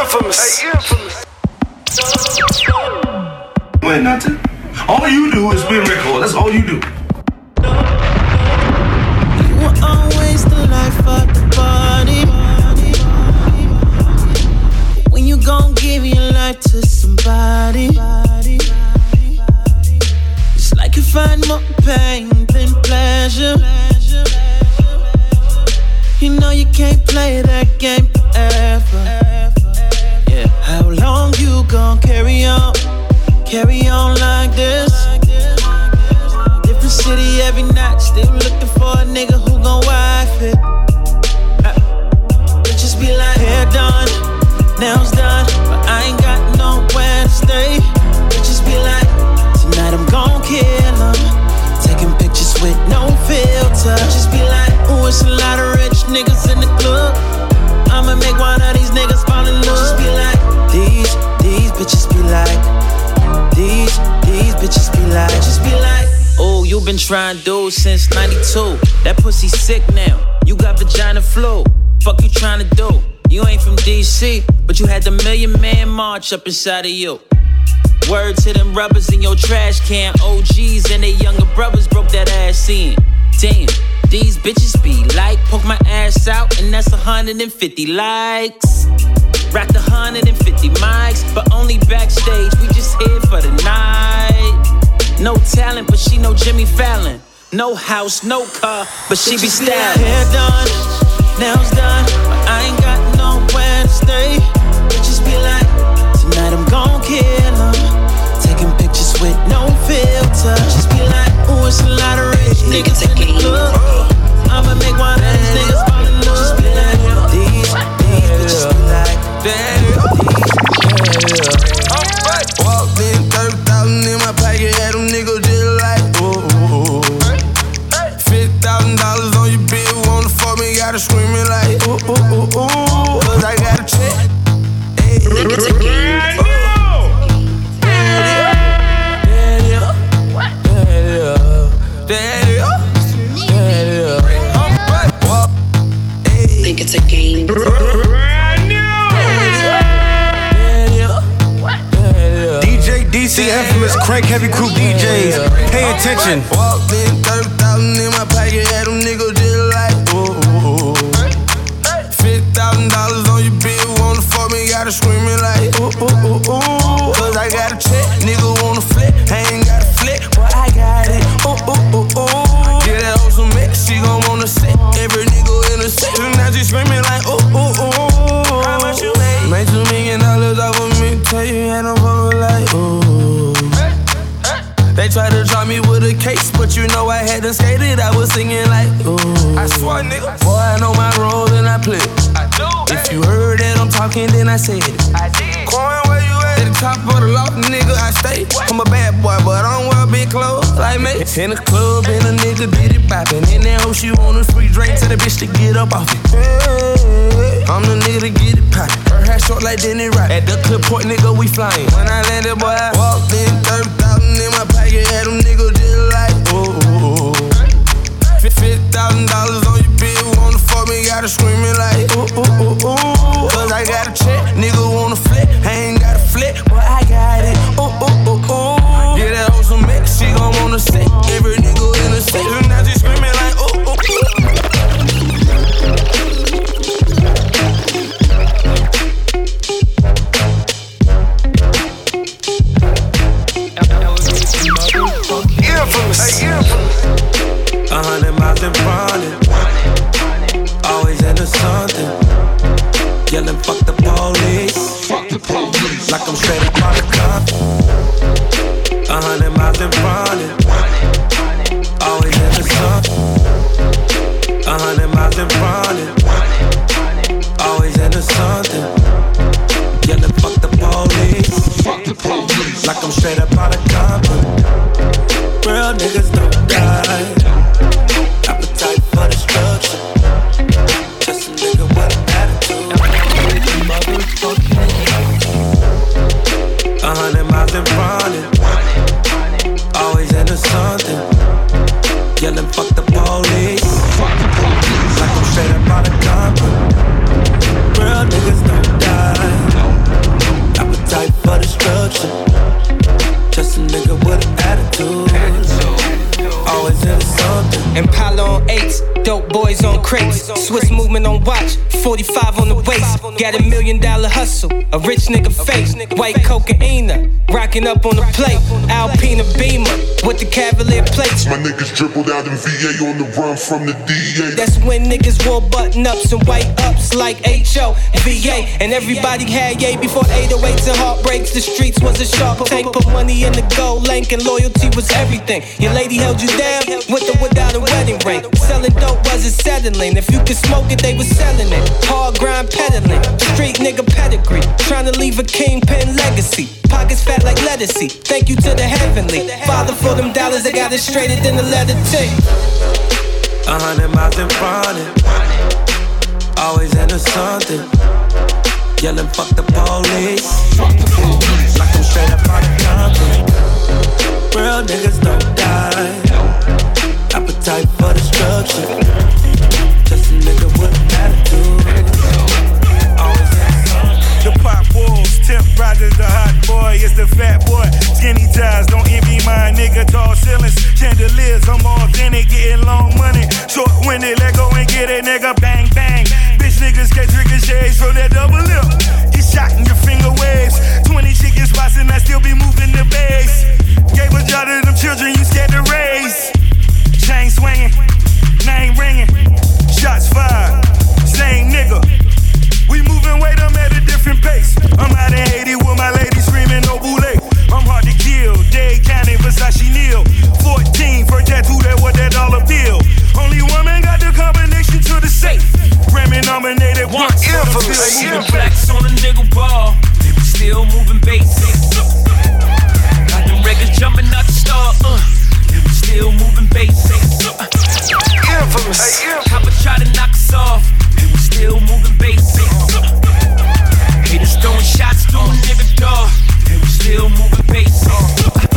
infamous. Hey, infamous. Wait, nothing. All you do is spin record. That's all you do. You were always the life of the party. When you gon' give your life to somebody. It's like you find more pain than pleasure. You know you can't play that game forever. How long you gon' carry on? Carry on like this? Different city every night, still looking for a nigga who gon' wife it. Ah. Bitches be like, hair done, nails done, but I ain't got nowhere to stay. Bitches be like, tonight I'm gon' kill 'em. Taking pictures with no filter. Just be like, ooh, it's a lot of rich niggas been trying to do since 92. That pussy sick now. You got vagina flu. Fuck you trying to do? You ain't from DC, but you had the million man march up inside of you. Word to them rubbers in your trash can. OGs and they younger brothers broke that ass in. Damn, these bitches be like, poke my ass out, and that's 150 likes. Rack 150 mics, but only backstage. We just here for the night. No talent, but she know Jimmy Fallon. No house, no car, but she be styling. Hair done, nails done, but I ain't got nowhere to stay. Bitches be like, tonight I'm gon' kill 'em. Taking pictures with no filter. Just be like, ooh, it's a lot of rich niggas in the club. I'ma make one of these niggas but you know I hadn't skated. I was singing like, ooh. I swear, nigga. Boy, I know my role and I play. I do. If you heard that I'm talking, then I said it. I did. Coin, where you at? At the top of the loft, nigga, I stay. I'm a bad boy, but I don't wear big clothes like me. In the club, and a nigga did it poppin'. In that hoe, she want a free drink, tell the bitch to get up off it. I'm the nigga to get it poppin'. Her hair short like Denny Rock. At the clip point, nigga, we flyin'. When I landed, boy, I walked in 30,000 in my pocket, had them niggas thousand dollars on your bill, wanna fuck me, gotta screaming like, ooh, ooh, ooh, ooh. Cause I got a check, nigga wanna flip, I ain't got a flip, but I got it, ooh, ooh, ooh, ooh. Get that on some mix, she gon' wanna sit, Yelling, fuck the police. Fuck the police. Like I'm straight up out of Got a million dollar hustle, a rich nigga face. White cocaine, rocking up on the plate. Alpina Beamer with the Cavalier plates. My niggas dribbled out in VA on the run from the DA. That's when niggas wore button ups and white ups like HO, VA. And everybody had yay before 808s and heartbreaks. The streets was a sharp tank. Put money in the gold link and loyalty was everything. Your lady held you down with or without a wedding ring. Selling dope wasn't settling. If you could smoke it, they was selling it. Hard grind peddling. Street nigga pedigree. Trying to leave a kingpin legacy. Pockets fat like lettucey. Thank you to the heavenly. Father for them dollars, I got it straighter than the letter T. A hundred miles in front of Always into something. Yelling, fuck the police. Like I'm straight up out of Compton. Real niggas don't die. Appetite for destruction. Temp Rogers, the hot boy, it's the fat boy. Skinny ties, don't envy my nigga. Tall ceilings, chandeliers, I'm authentic, getting long money. Short winded, let go and get it, nigga. Bang, bang. Bitch niggas get ricochets from that double lip. Get shot in your finger waves. 20 chicken spots and I still be moving the base. Gave a job to them children you scared to raise. Chain swinging, name ringing, shots fired. Same nigga. We moving weight, I'm at a different pace. I'm out in Haiti with my lady screaming no boule. I'm hard to kill, Dade County, Versace Neal. 14 for tattoo that what that dollar bill. Only woman got the combination to the safe. Grammy nominated One once. infamous, still moving. Blacks on a nigga ball, still moving. Got them records jumping out the star, uh, still moving basic. Infamous. Hey, infamous. Copper try to knock us off, still moving basic. Throwing shots through a nigga door, they was still moving basic. Uh.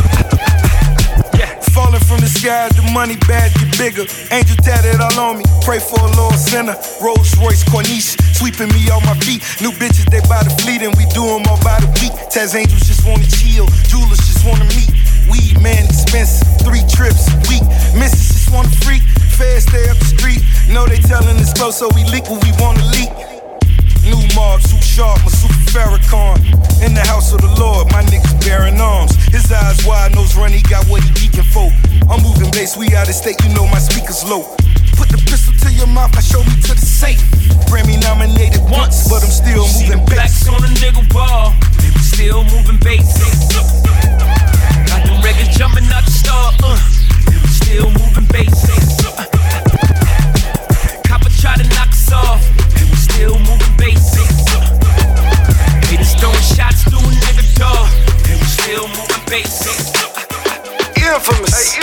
Yeah, falling from the sky, the money bad get bigger. Angel tatted all on me, pray for a Lord sinner. Rolls Royce Corniche, sweeping me off my feet. New bitches, they by the fleet, and we do 'em all by the week. Taz angels just wanna chill, jewelers just wanna meet. Weed man expensive, three trips a week. Missus just wanna freak, feds stay up the street. Know they telling us close, so we leak what we wanna leak. New mob, suit sharp, my super Farrakhan. In the house of the Lord, my niggas bearing arms. His eyes wide, nose run, he got what he geeking for. I'm moving bass, we out of state, you know my speakers low. Put the pistol to your mouth, I show me to the safe. Grammy nominated once, but I'm still moving bass. blacks on a nigga ball, they was still moving basic. Got them records jumping out the star, uh, they was still moving basic. Infamous. Hey, infamous.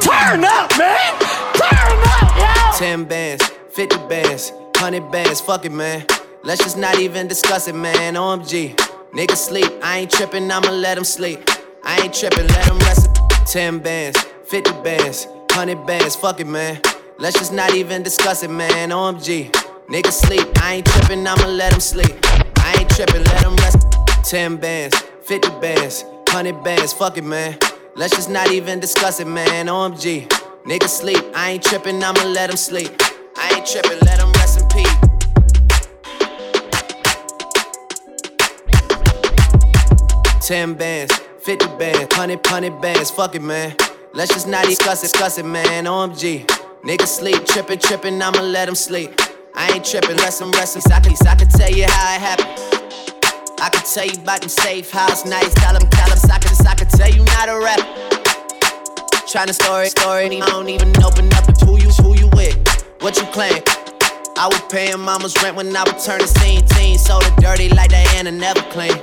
Turn up, man! Turn up, yo! 10 bands, 50 bands, 100 bands, fuck it, man. Let's just not even discuss it, man. OMG. Niggas sleep, I ain't trippin', I'ma let 'em sleep. I ain't trippin', let 'em rest. 10 bands, 50 bands, 100 bands, fuck it, man. Let's just not even discuss it, man. OMG. Niggas sleep, I ain't trippin', I'ma let 'em sleep. I ain't trippin', let 'em rest. 10 bands, 50 bands, 100 bands, fuck it, man. Let's just not even discuss it, man. OMG. Niggas sleep, I ain't trippin', I'ma let 'em sleep. I ain't trippin', let 'em rest in peace. 10 bands, 50 bands, 100, 100 bands, fuck it, man. Let's just not discuss it, discuss it, man. OMG. Niggas sleep, trippin', trippin', I'ma let 'em sleep. I ain't trippin', rest 'em, rest. I can, I can tell you how it happened. I can tell you about them safe house nights, tell them, tell them, I can, I can tell you not a rap. Tryna story, story, I don't even open up to who you, who you with, what you claim. I was paying mama's rent when I was turning 17, so the dirty like Diana never clean.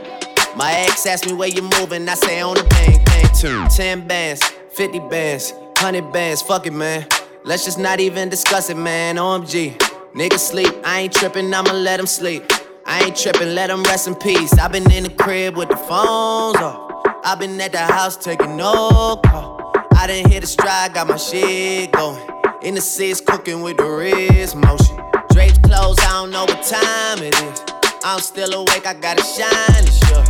My ex asked me where you moving, I say on the bang, bang. 10 bands, 50 bands, 100 bands, fuck it, man. Let's just not even discuss it, man. OMG. Niggas sleep, I ain't trippin', I'ma let 'em sleep. I ain't trippin', let 'em rest in peace. i been in the crib with the phones off. i been at the house taking no call. I didn't hit the stride, got my shit going. In the six, cooking with the wrist motion. Drapes closed, I don't know what time it is. I'm still awake, I gotta shine, sure.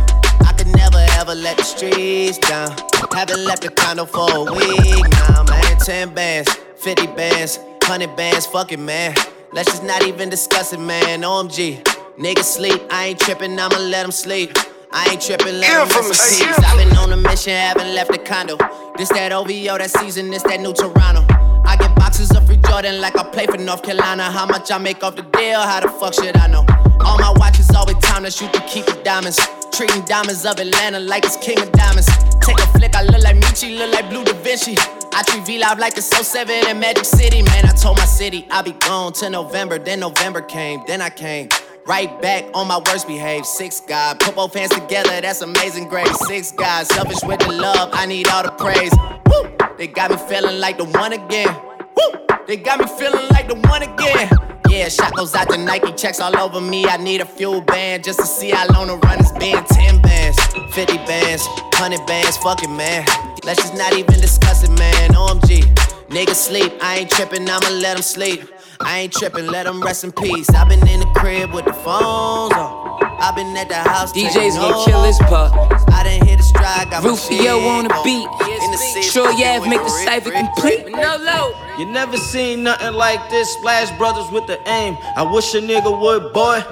I could never ever let the streets down. Haven't left the condo for a week now, man. 10 bands, 50 bands, 100 bands, fuck it, man. Let's just not even discuss it, man. OMG. Niggas sleep, I ain't trippin', I'ma let them sleep. I ain't trippin', let them rest peace. I've been on a mission, haven't left the condo. This that OVO, that season, this that new Toronto. I get boxes of free Jordan like I play for North Carolina. How much I make off the deal? How the fuck should I know? All my watches always time to shoot to keep the diamonds. Treating diamonds of Atlanta like it's king of diamonds. Take a flick, I look like Michi, look like Bleu DaVinci. I treat V Live like it's Soul 7 in Magic City. Man, I told my city I'll be gone till November. Then November came, then I came. Right back on my worst behavior. Six God, put both hands together, that's amazing grace. Six God, selfish with the love, I need all the praise. Woo! They got me feeling like the one again. Woo! They got me feeling like the one again. Yeah, shot goes out to Nike, checks all over me. I need a FuelBand just to see how long the run has been. 10 bands, 50 bands, 100 bands, fuck it, man. Let's just not even discuss it, man. OMG. Niggas sleep, I ain't trippin', I'ma let them sleep. I ain't trippin', let them rest in peace. i been in the crib with the phones on. i been at the house. DJs gon' kill his pup. I didn't hit a strike. Got Rufio on the beat. In the Sure, yeah, make the cipher complete. No low. You never seen nothing like this. Splash Brothers with the aim. I wish a nigga would, boy.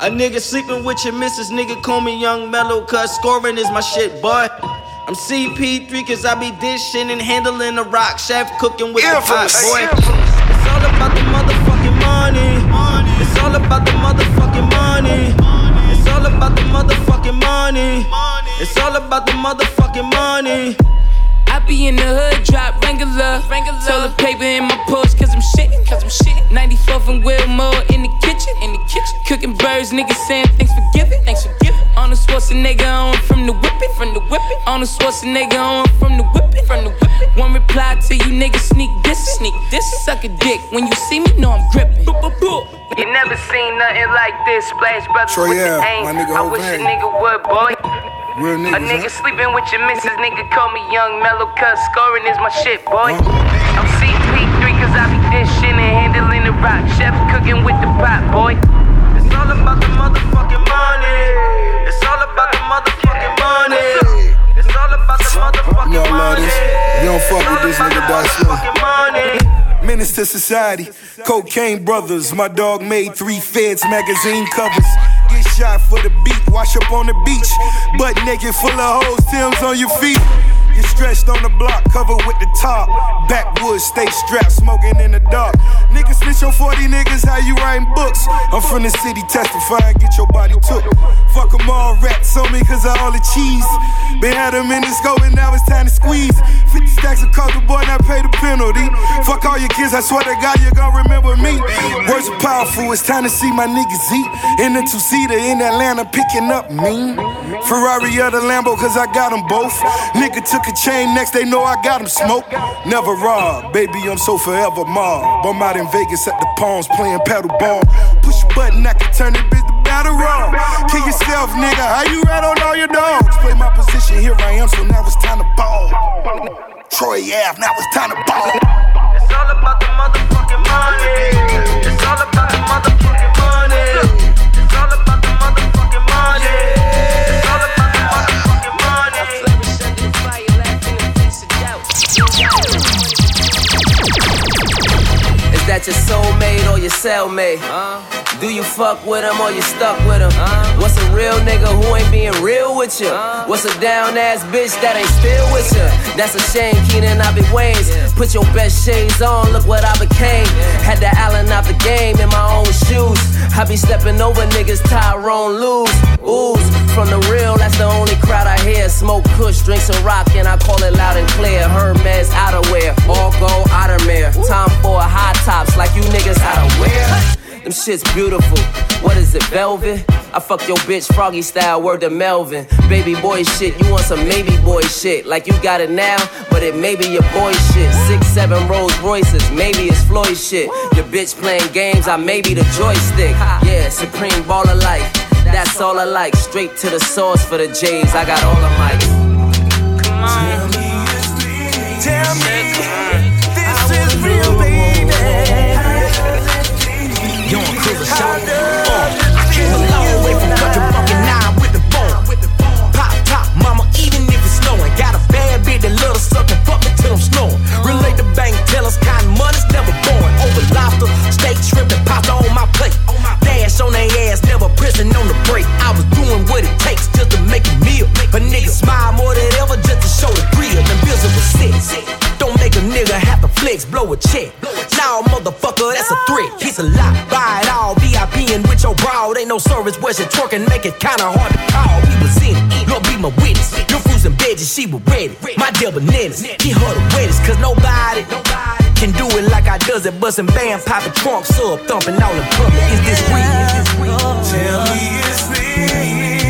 A nigga sleeping with your missus, nigga call me Young Melo, cause scoring is my shit, boy. I'm CP3 cause I be dishing and handling the rock chef, cooking with the pot, boy. It's all about the motherfucking money. It's all about the motherfucking money. It's all about the motherfucking money. It's all about the motherfucking money. I be in the hood, drop Wrangler. Wrangler. Toilet paper in my Porsche, cause I'm shitting. Cause I'm shitting. 94th and Wilmore in the kitchen. In the kitchen. Cooking birds, niggas saying thanks for giving. Thanks for giving. On the Schwarzenegger on from the whipping. From the whipping. On the Schwarzenegger on from the whipping. From the whipping. One reply to you niggas sneak this. Sneak this. Suck a dick. When you see me, know I'm gripping. You never seen nothing like this. Splash Brothers Troy, with yeah, the aim. my nigga I wish a nigga would, boy. Real A nigga huh? sleeping with your missus, nigga call me Young Melo, cuz scoring is my shit, boy. I'm CP3 cause I be dishing and handling the rock. Chef cooking with the pot, boy. With this nigga, die slow. Motherfucking money. Menace to society, cocaine brothers. My dog made three feds magazine covers. Get shot for the beat, wash up on the beach. Butt naked, full of hoes, Tim's on your feet. You stretched on the block, covered with the top. Backwoods, stay strapped, smoking in the dark. Niggas snitch on 40 niggas, how you writing books? I'm from the city, testifying, get your body took. Fuck 'em all, rats on me cause of all the cheese. Been had them in the scope and now it's time to squeeze. 50 stacks of coke, the boy not pay the penalty. Fuck all your kids, I swear to God, you gon' remember me. Words are powerful, it's time to see my niggas eat. In the two seater in Atlanta, picking up mean. Ferrari or the Lambo, cause I got them both. Nigga took chain, next they know I got them smoked. Never rob, baby, I'm so forever mob. I'm out in Vegas at the Palms playing paddle ball. Push a button, I can turn it bitch to battle wrong. Kill yourself, nigga, how you rat on all your dogs? Play my position, here I am, so now it's time to ball. Troy Ave, now it's time to ball. It's all about the motherfucking money. It's all about the motherfucking money. That your soulmate or your cellmate? Do you fuck with him or you stuck with him? What's a real nigga who ain't being real with you? What's a down ass bitch that ain't still with you? That's a shame, Keenan, I be Wayne's. Put your best shades on, look what I became. Had the Allen out the game in my own shoes. I be stepping over niggas, Tyrone lose. Ooze, from the real, that's the only crowd I hear. Smoke kush, drink some rock, and I call it loud and clear. Hermes outerwear, all gold outermere. Time for a high tops like you niggas how to wear. Them shit's beautiful. What is it, velvet? I fuck your bitch froggy style, word to Melvin. Baby boy shit, you want some maybe boy shit. Like you got it now, but it may be your boy shit. Six, seven Rolls Royces, maybe it's Floyd shit. Your bitch playing games, I may be the joystick. Yeah, supreme baller life. That's all I like. Straight to the source for the J's. I got all the mics. Tell me this is real, baby. shot. Uh, I came a long way from country with the bone. Pop, mama, even if it's snowing. Got a bad bitch, fuck it till I'm. Relate bank, kind money's never. Over lobster, steak, shrimp, and pasta on my plate. Dash on their ass, never on the. I was doing what it takes just to make a meal. Smile more blow a check. Nah, motherfucker, that's a threat. He's a lot. Buy it all. VIP and with your broad. Ain't no service where she twerking, make it kinda hard to call. We was in it. Lord be my witness. Your fruits and veggies, she was ready. My deal bananas. He her the wettest, cause nobody can do it like I does it. Bustin' band, poppin' trunks up, thumping all in public. Is this real? Tell me it's real.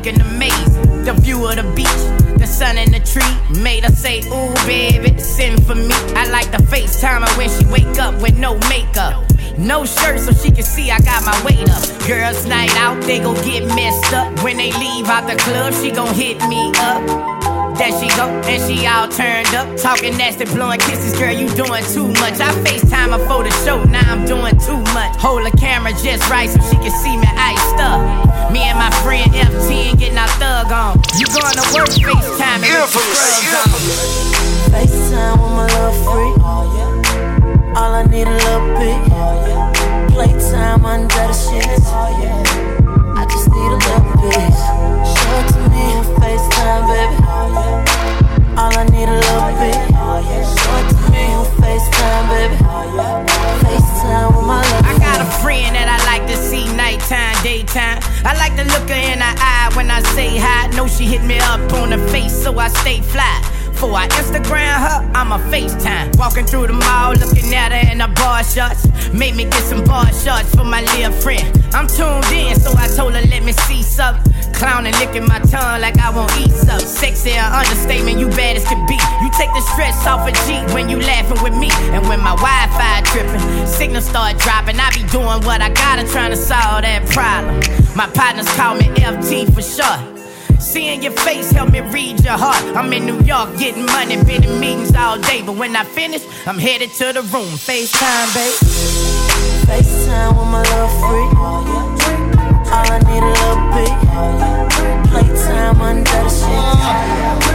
Looking amazing. The view of the beach, the sun in the tree made her say, Ooh, baby, send for me. I like the FaceTime her when she wake up with no makeup. No shirt so she can see I got my weight up. Girls night out, they gon' get messed up. When they leave out the club, she gon' hit me up. There she go, and she all turned up. Talking nasty, blowing kisses, girl, you doing too much. I FaceTime her for the show, now I'm doing too much. Hold the camera just right so she can see me iced up. Me and my friend F10 getting our thug on. You going to work FaceTime and with the scrubs on. FaceTime with my love free. All I need a little bit. Playtime under the sheets. I just need a little bit. Show it to me, on FaceTime, baby. I got a friend that I like to see nighttime, daytime. I like to look her in the eye when I say hi. Know she hit me up on the face, so I stay fly. Before I Instagram her, I'm a FaceTime. Walking through the mall, looking at her in the bar shots. Made me get some bar shots for my little friend. I'm tuned in, so I told her, let me see something. Clowning, licking my tongue like I won't eat something. Sexy or understatement, you bad as can be. You take the stress off a G when you laughing with me. And when my Wi Fi tripping, signals start dropping. I be doing what I gotta, trying to solve that problem. My partners call me FT for short. Seeing your face help me read your heart. I'm in New York getting money, been in meetings all day. But when I finish, I'm headed to the room. FaceTime, babe. FaceTime with my love free. All I need under the sheets.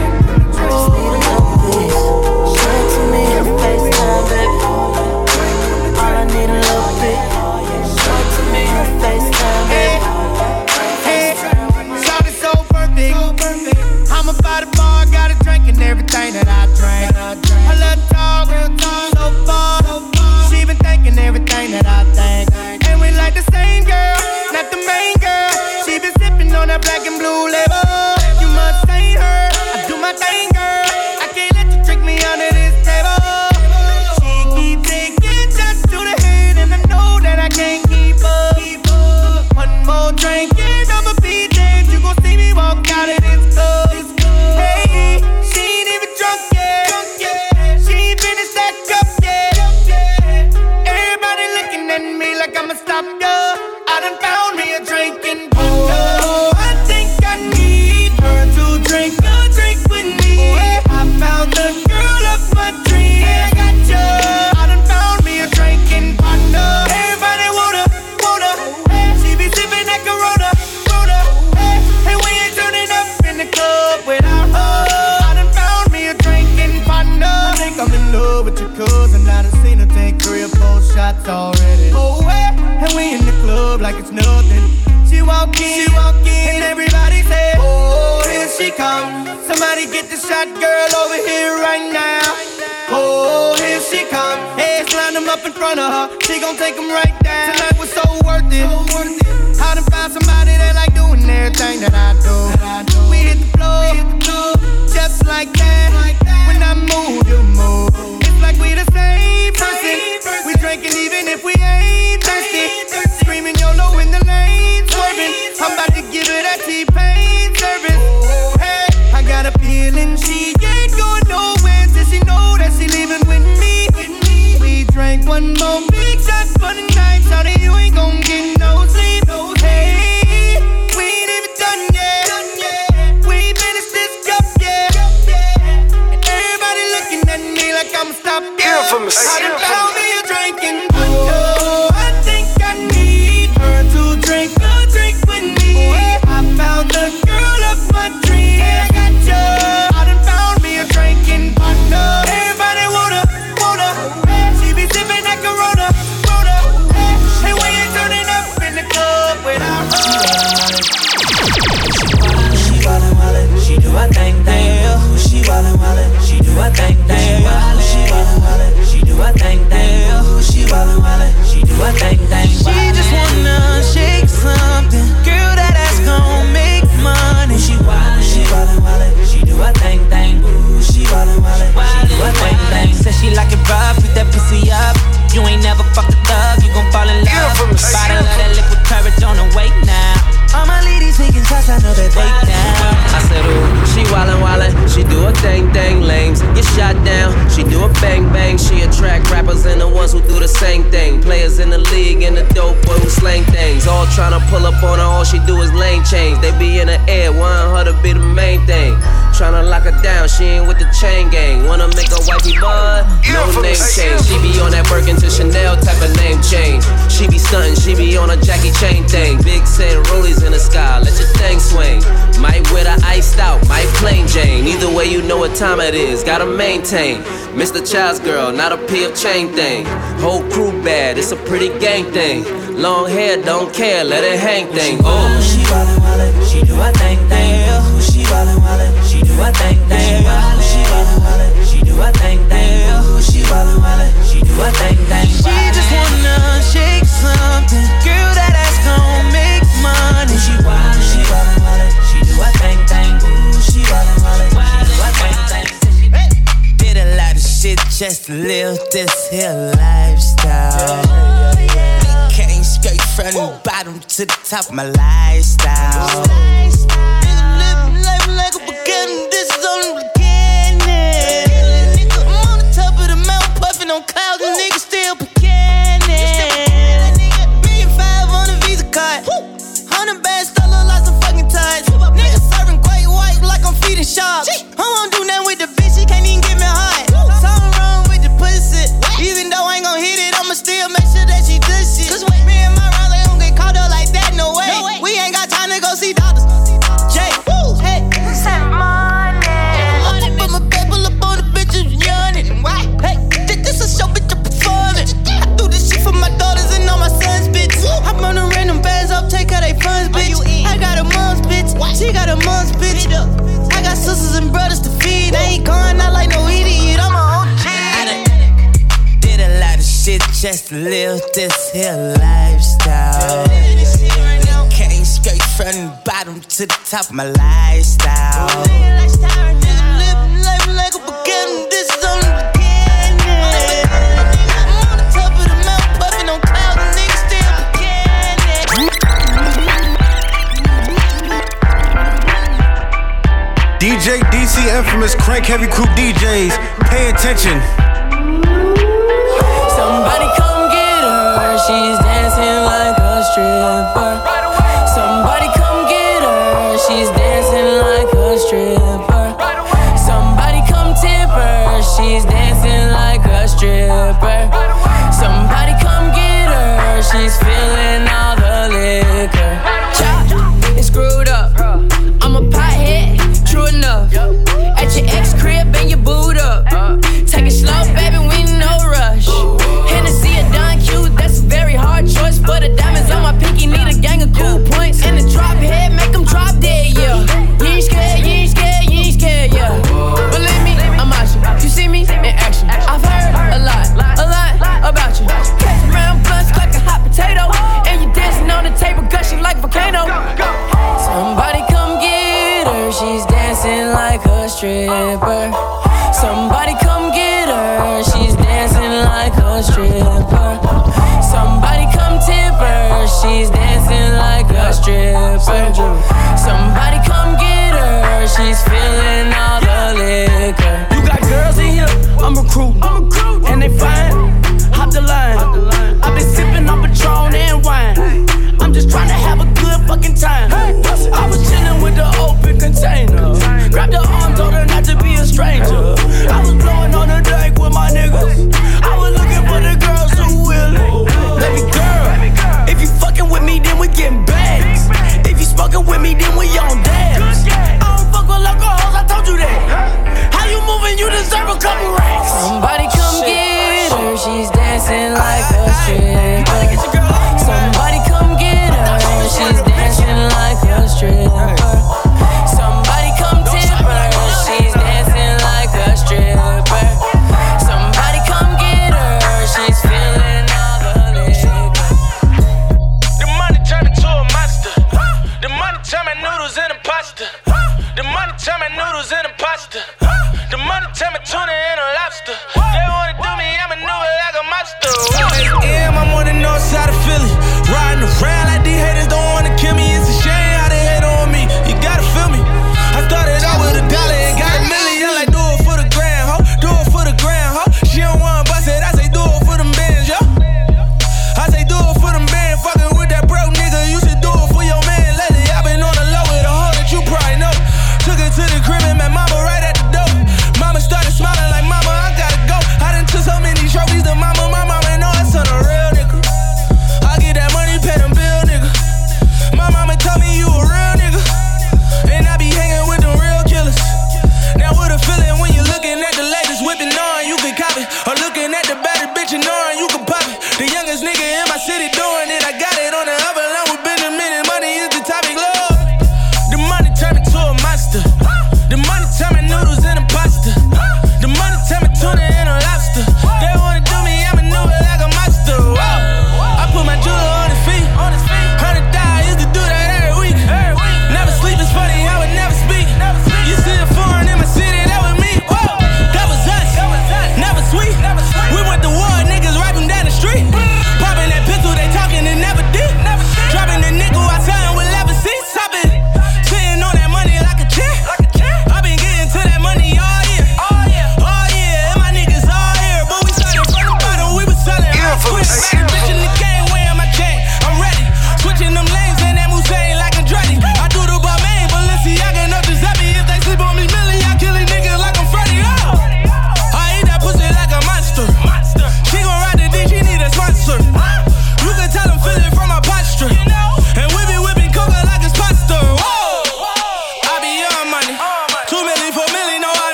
I'ma stop girl. I done found me. Get this shot girl over here right now. Oh, here she comes. Heads line them up in front of her. She gon' take them right down. Tonight was so worth it. I done found somebody that like doing everything that I do. We hit the floor, just like that. When I move, you move. It's like we the same person. We drinking even if we ain't do is lane change. They be in the air, want her to be the main thing. Tryna lock her down, she ain't with the chain gang. Wanna make a wifey bud? No name change. She be on that Birkin to Chanel type of name change. She be stunting, she be on a Jackie Chain thing. Big said rollies in the sky, let your thing swing. Might wear the iced out, might plain Jane. Either way, you know what time it is, gotta maintain. Mr. Child's girl, not a P of chain thing. Whole crew bad, it's a pretty gang thing. Long hair, don't care, let it hang thing. Oh, She wildin' wildin', she do her thing thing. She wildin' wildin', she do her thing thing. She wildin' wildin', she do her thing thing. Oh, she wildin' wildin', she do her thing thing. She just wanna shake something. Girl, that ass gon' make money. She wildin', she wildin' wildin', she do her thing thing. She wildin' wildin', she do her thing thing. Did a lot of shit just to live this here lifestyle. From the bottom to the top. Of my lifestyle. Living life like a beginning, this is only just live this here lifestyle. Came straight from the bottom to the top of my lifestyle. DJ DC Infamous Crank Heavy Crew DJs. Pay attention. she's dancing like a stripper.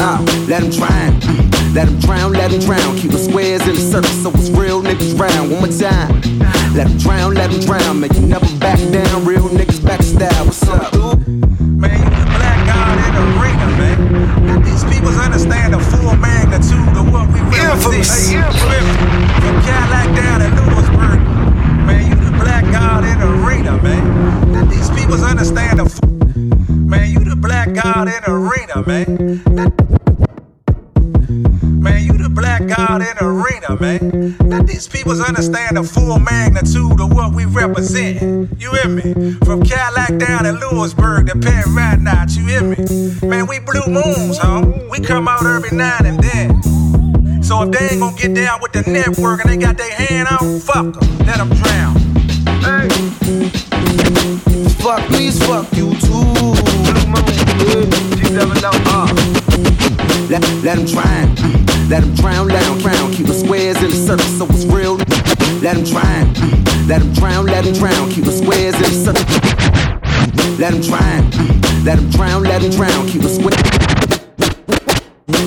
Uh, let him drown. Mm, Let him drown, let him drown. Keep the squares in the circle so it's real niggas round. One more time. Let him drown, let him drown. Make you never back down. Real niggas back style. What's up. Man, you the black god in the arena, man. Let these people understand the full magnitude of what we represent. Hey, From Cadillac down to Lewisburg. Man, you the black god in the arena, man. Let these people understand the full the black god in the arena, man. Man, you the black god in the arena, man. Let these people understand the full magnitude of what we represent. You hear me? From Cadillac down to Lewisburg to Penn right now, you hear me? Man, we blue moons, huh? We come out every now and then. So if they ain't gonna get down with the network and they got their hand out, fuck them. Let them drown. Hey. Fuck me, fuck you too. Let, let drown. Let him drown, let him drown. Keep the squares in the circle so it's real. Let him drown. Let him drown, let him drown. Keep the squares in the circle. Let him drown. Let him drown, let him drown. Keep the squares.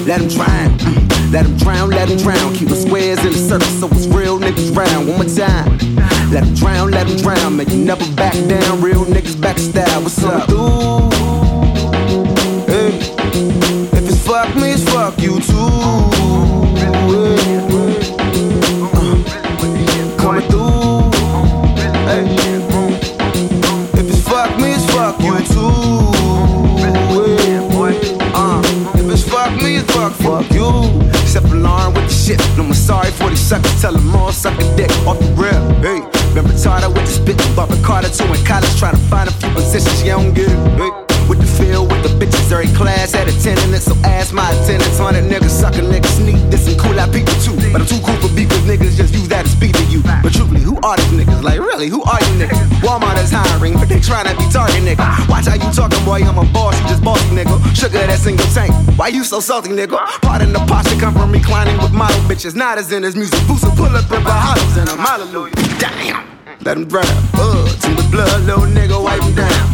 Let him drown. Let him drown, let him drown. Keep the squares in the circle so it's real niggas round. One more time. Let him drown, let him drown. Make you never back down. Real niggas backstab. What's up. Hey. If it's fuck me, it's fuck you too. Coming through. If it's fuck me, it's fuck you too. Uh, if it's fuck me, it's fuck, fuck you. Shit. No more sorry for these suckers. Tell them all suck a dick off the rip. Hey, been retarded with the spit. Bought Ricardo too in college. Trying to find a few positions. You don't get it. Hey. With the feel, with the bitches, every class had a attendance. So ask my attendance. Hundred niggas sucker niggas sneak this and cool out people too. But I'm too cool for beef cause niggas just use that to speak to you. But truthfully, who are these niggas? Like really, who are you niggas? Walmart is hiring, but they tryna be target nigga. Watch how you talking, boy. I'm a boss, you just bossy nigga. Sugar that single tank. Why you so salty, nigga? Pardon the posture come from reclining with model bitches. Not as in his music. Boost pull up in Bahamas and I'm hallelujah. Damn. Let him drown. Uh, to the blood, little nigga, wipe him down.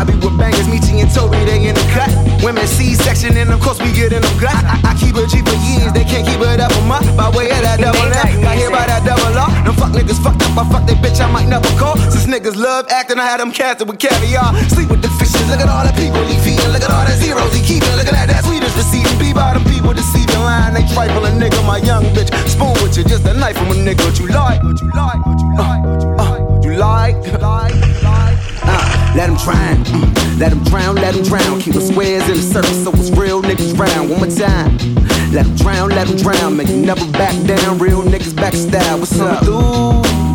I be with bangers, Michi and Toby, they in the cut. Women C-section, and of course we get in them gut. I, I keep it G for years, they can't keep it up on my by way of that double F. Got here by that double R. Them fuck niggas fucked up, I fuck that bitch, I might never call. Since niggas love acting, I had them casted with caviar. Sleep with the fishes, look at all the people he feeding, look at all the zeros he keeping, look at that, that Swedish receiving. Be by them people deceiving, lying, they trifling, nigga, my young bitch. Spoon with you, just a knife from a nigga, what you like, what you like, what you like, what you like. what You like, like, like. Let him drown, mm, let him drown, let him drown. Keep the squares in the circle so it's real niggas round. One more time. Let him drown, let him drown. Make you never back down. Real niggas backstab. What's up, dude?